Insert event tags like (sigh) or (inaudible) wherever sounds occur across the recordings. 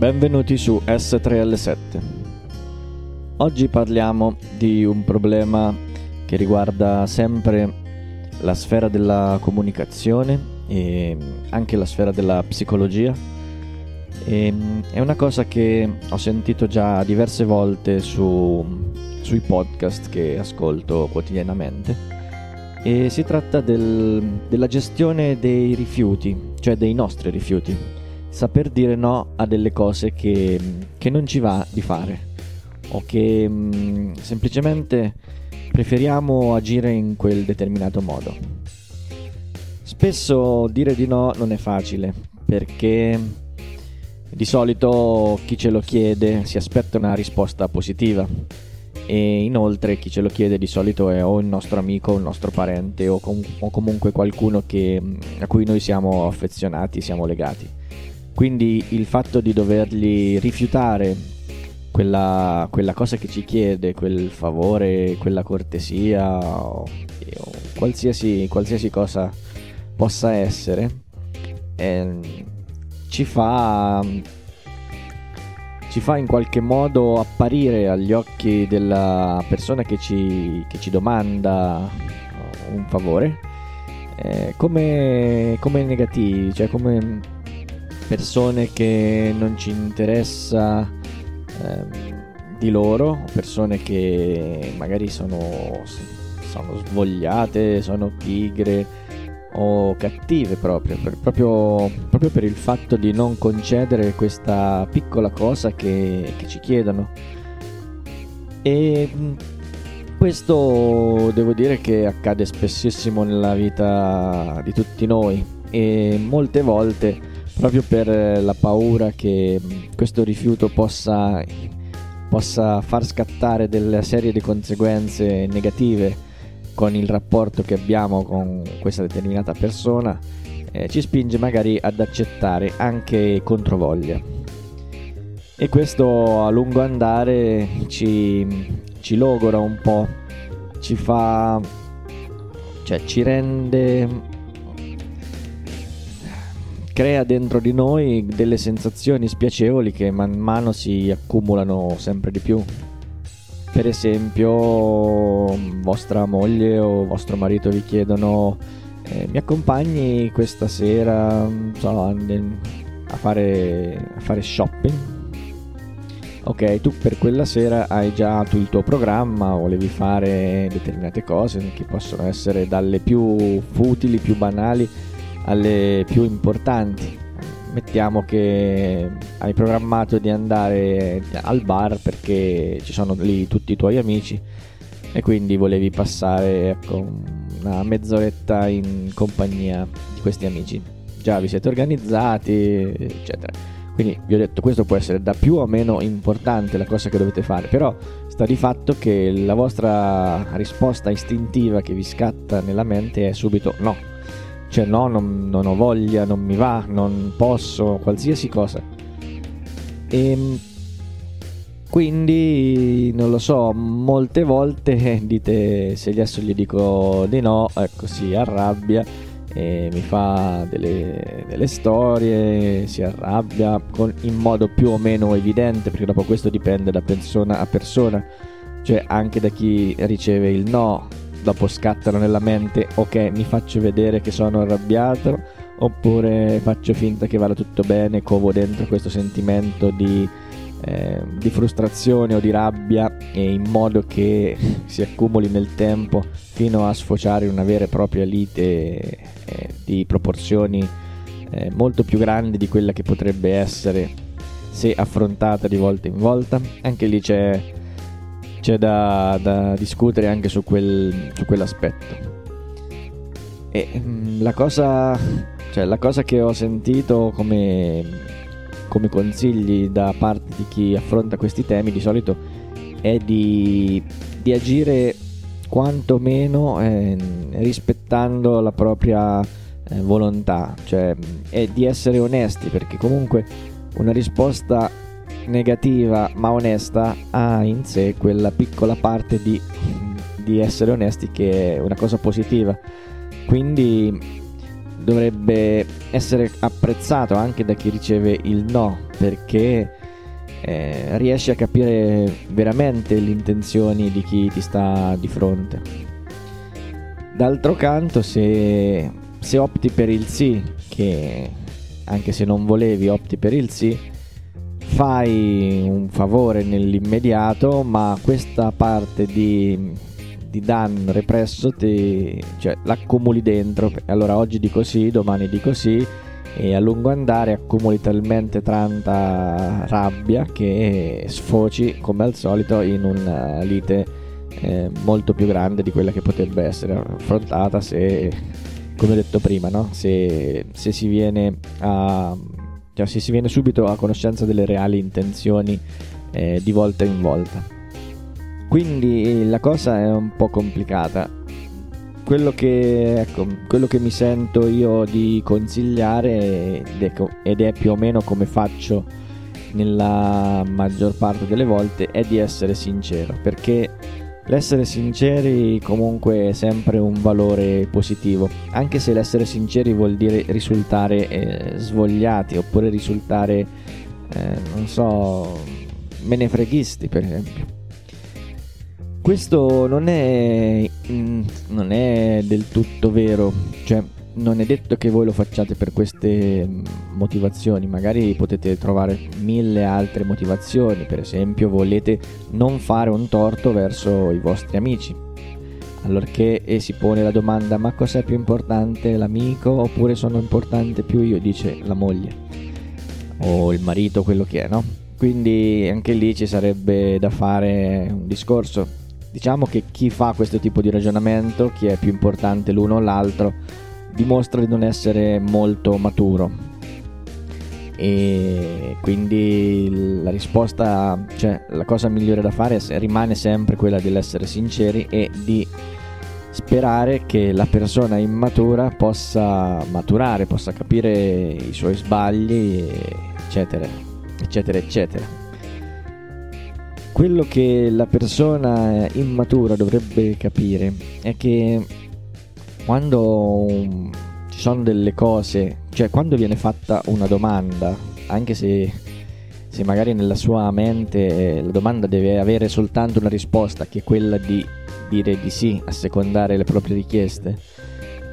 Benvenuti su S3L7. Oggi parliamo di un problema che riguarda sempre la sfera della comunicazione e anche la sfera della psicologia. E è una cosa che ho sentito già diverse volte su, sui podcast che ascolto quotidianamente e si tratta del, della gestione dei rifiuti, cioè dei nostri rifiuti saper dire no a delle cose che, che non ci va di fare o che mh, mm, semplicemente preferiamo agire in quel determinato modo. Spesso dire di no non è facile perché di solito chi ce lo chiede si aspetta una risposta positiva e inoltre chi ce lo chiede di solito è o il nostro amico il nostro parente o, com- o comunque qualcuno che, a cui noi siamo affezionati, siamo legati. Quindi il fatto di dovergli rifiutare quella, quella cosa che ci chiede, quel favore, quella cortesia o, o qualsiasi, qualsiasi, cosa possa essere, eh, ci fa ci fa in qualche modo apparire agli occhi della persona che ci, che ci domanda un favore eh, come, come negativi, cioè come persone che non ci interessa ehm, di loro, persone che magari sono, sono svogliate, sono pigre o cattive proprio per, proprio, proprio per il fatto di non concedere questa piccola cosa che, che ci chiedono. E questo devo dire che accade spessissimo nella vita di tutti noi e molte volte proprio per eh, la paura che mm, questo rifiuto possa, possa far scattare delle serie di conseguenze negative con il rapporto che abbiamo con questa determinata persona, eh, ci spinge magari ad accettare anche controvoglia. E questo a lungo andare ci, ci logora un po', ci fa, cioè ci rende crea dentro di noi delle sensazioni spiacevoli che man mano si accumulano sempre di più. Per esempio, vostra moglie o vostro marito vi chiedono eh, mi accompagni questa sera so, a, fare, a fare shopping? Ok, tu per quella sera hai già il tuo programma, volevi fare determinate cose che possono essere dalle più futili, più banali alle più importanti. Mettiamo che hai programmato di andare al bar perché ci sono lì tutti i tuoi amici e quindi volevi passare ecco, una mezz'oretta in compagnia di questi amici. Già vi siete organizzati, eccetera. Quindi vi ho detto questo può essere da più o meno importante la cosa che dovete fare, però sta di fatto che la vostra risposta istintiva che vi scatta nella mente è subito no, cioè no, non, non ho voglia, non mi va, non posso, qualsiasi cosa. E ehm, quindi non lo so, molte volte (laughs) dite se adesso gli dico di no, ecco si arrabbia e mi fa delle, delle storie, si arrabbia con, in modo più o meno evidente perché dopo questo dipende da persona a persona, cioè anche da chi riceve il no dopo scattano nella mente ok mi faccio vedere che sono arrabbiato oppure faccio finta che vada tutto bene covo dentro questo sentimento di, eh, di frustrazione o di rabbia in modo che (laughs) si accumuli nel tempo fino a sfociare in una vera e propria lite eh, di proporzioni eh, molto più grandi di quella che potrebbe essere se affrontata di volta in volta. Anche lì c'è c'è da, da discutere anche su, quel, su quell'aspetto. E mm, la cosa, cioè, la cosa che ho sentito come, come consigli da parte di chi affronta questi temi di solito è di, di agire quantomeno eh, rispettando la propria eh, volontà, cioè è di essere onesti perché comunque una risposta negativa ma onesta ha in sé quella piccola parte di, di essere onesti che è una cosa positiva. Quindi dovrebbe essere apprezzato anche da chi riceve il no, perché eh, riesci a capire veramente le intenzioni di chi ti sta di fronte. D'altro canto, se, se opti per il sì, che anche se non volevi opti per il sì, fai un favore nell'immediato, ma questa parte di, di danno represso ti, cioè, l'accumuli dentro. Allora oggi dico sì, domani dico sì e a lungo andare accumuli talmente tanta rabbia che sfoci come al solito in una lite eh, molto più grande di quella che potrebbe essere affrontata se come ho detto prima no? se, se si viene a cioè se si viene subito a conoscenza delle reali intenzioni eh, di volta in volta. Quindi la cosa è un po' complicata. Quello che, ecco, quello che mi sento io di consigliare ed è più o meno come faccio nella maggior parte delle volte è di essere sincero perché L'essere sinceri comunque è sempre un valore positivo, anche se l'essere sinceri vuol dire risultare eh, svogliati oppure risultare, eh, non so, menefreghisti per esempio. Questo non è, mm, non è del tutto vero, cioè non è detto che voi lo facciate per queste mm, motivazioni, magari potete trovare mille altre motivazioni, per esempio volete non fare un torto verso i vostri amici. Allorché si pone la domanda ma cos'è più importante l'amico oppure sono importante più io, dice la moglie o il marito, quello che è, no? Quindi anche lì ci sarebbe da fare un discorso. Diciamo che chi fa questo tipo di ragionamento, chi è più importante l'uno o l'altro, dimostra di non essere molto maturo e quindi la risposta, cioè la cosa migliore da fare rimane sempre quella dell'essere sinceri e di sperare che la persona immatura possa maturare, possa capire i suoi sbagli, eccetera, eccetera, eccetera. Quello che la persona immatura dovrebbe capire è che quando ci sono delle cose, cioè quando viene fatta una domanda, anche se, se magari nella sua mente eh, la domanda deve avere soltanto una risposta, che è quella di dire di sì, a secondare le proprie richieste,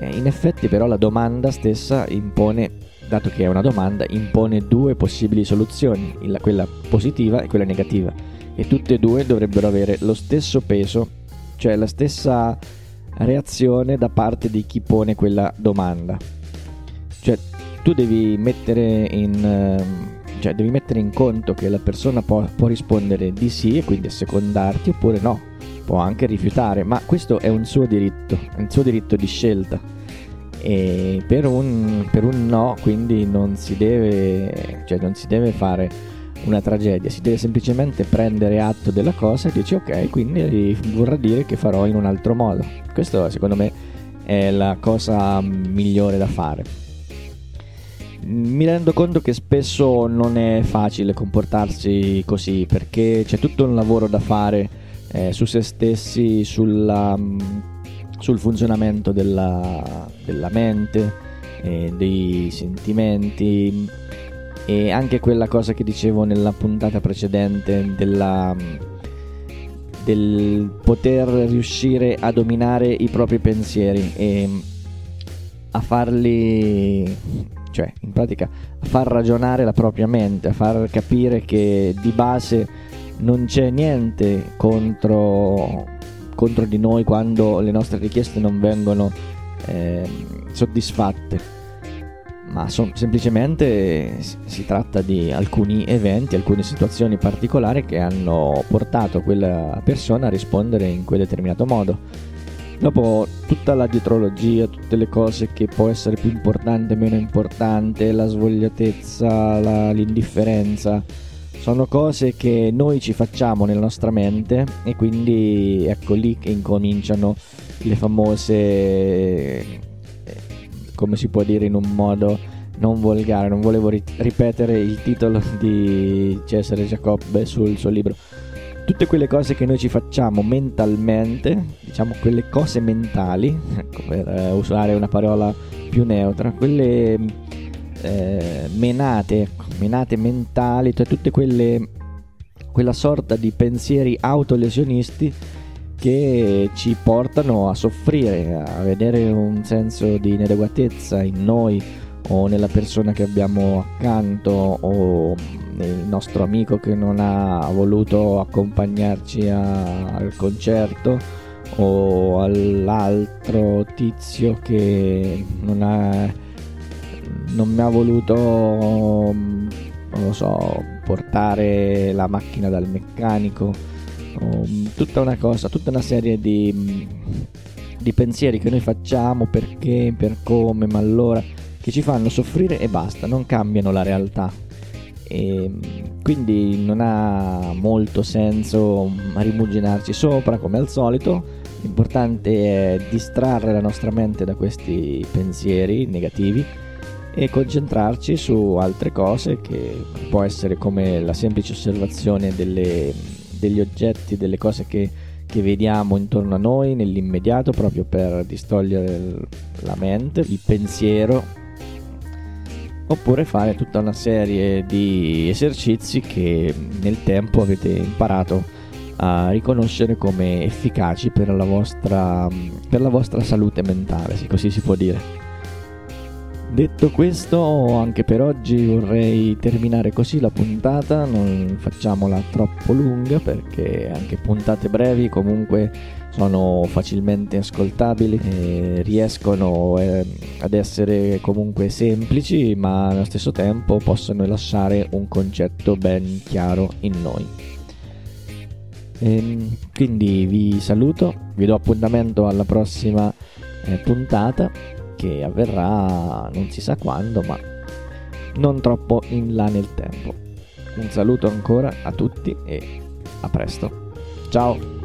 eh, in effetti però la domanda stessa impone, dato che è una domanda, impone due possibili soluzioni, quella positiva e quella negativa, e tutte e due dovrebbero avere lo stesso peso, cioè la stessa reazione da parte di chi pone quella domanda. Cioè, tu devi mettere in, ehm, cioè, devi mettere in conto che la persona può, può rispondere di sì e quindi assecondarti oppure no, può anche rifiutare, ma questo è un suo diritto, un suo diritto di scelta. E per un, per un no, quindi non si deve, cioè non si deve fare una tragedia, si deve semplicemente prendere atto della cosa e dici ok, quindi vorrà dire che farò in un altro modo. Questo secondo me è la cosa migliore da fare. Mi rendo conto che spesso non è facile comportarsi così perché c'è tutto un lavoro da fare eh, su se stessi, sulla, sul funzionamento della, della mente, eh, dei sentimenti e anche quella cosa che dicevo nella puntata precedente della, del poter riuscire a dominare i propri pensieri e a farli cioè in pratica a far ragionare la propria mente a far capire che di base non c'è niente contro, contro di noi quando le nostre richieste non vengono eh, soddisfatte ma so- semplicemente si tratta di alcuni eventi, alcune situazioni particolari che hanno portato quella persona a rispondere in quel determinato modo. Dopo tutta la dietrologia, tutte le cose che può essere più importante, meno importante, la svogliatezza, la, l'indifferenza, sono cose che noi ci facciamo nella nostra mente e quindi ecco lì che incominciano le famose come si può dire in un modo non volgare, non volevo ri- ripetere il titolo (laughs) di Cesare Giacobbe sul suo libro. tutte quelle cose che noi ci facciamo mentalmente, diciamo quelle cose mentali, (laughs) ecco, per eh, usare una parola più neutra, quelle eh, menate, ecco, menate mentali, cioè tutte quelle quella sorta di pensieri autolesionisti che ci portano a soffrire, a vedere un senso di inadeguatezza in noi o nella persona che abbiamo accanto o nel nostro amico che non ha voluto accompagnarci a, al concerto o all'altro tizio che non, ha, non mi ha voluto non lo so portare la macchina dal meccanico tutta una cosa tutta una serie di, di pensieri che noi facciamo perché per come ma allora che ci fanno soffrire e basta, non cambiano la realtà. E quindi non ha molto senso rimuginarci sopra come al solito. L'importante è distrarre la nostra mente da questi pensieri negativi e concentrarci su altre cose che può essere come la semplice osservazione delle, degli oggetti, delle cose che, che vediamo intorno a noi nell'immediato proprio per distogliere la mente, il pensiero oppure fare tutta una serie di esercizi che nel tempo avete imparato a riconoscere come efficaci per la vostra, per la vostra salute mentale, se così si può dire. Detto questo, anche per oggi vorrei terminare così la puntata, non facciamola troppo lunga perché anche puntate brevi comunque sono facilmente ascoltabili e riescono eh, ad essere comunque semplici ma allo stesso tempo possono lasciare un concetto ben chiaro in noi. E, ehm, quindi vi saluto, vi do appuntamento alla prossima eh, puntata che avverrà non si sa quando ma non troppo in là nel tempo. Un saluto ancora a tutti e a presto. Ciao!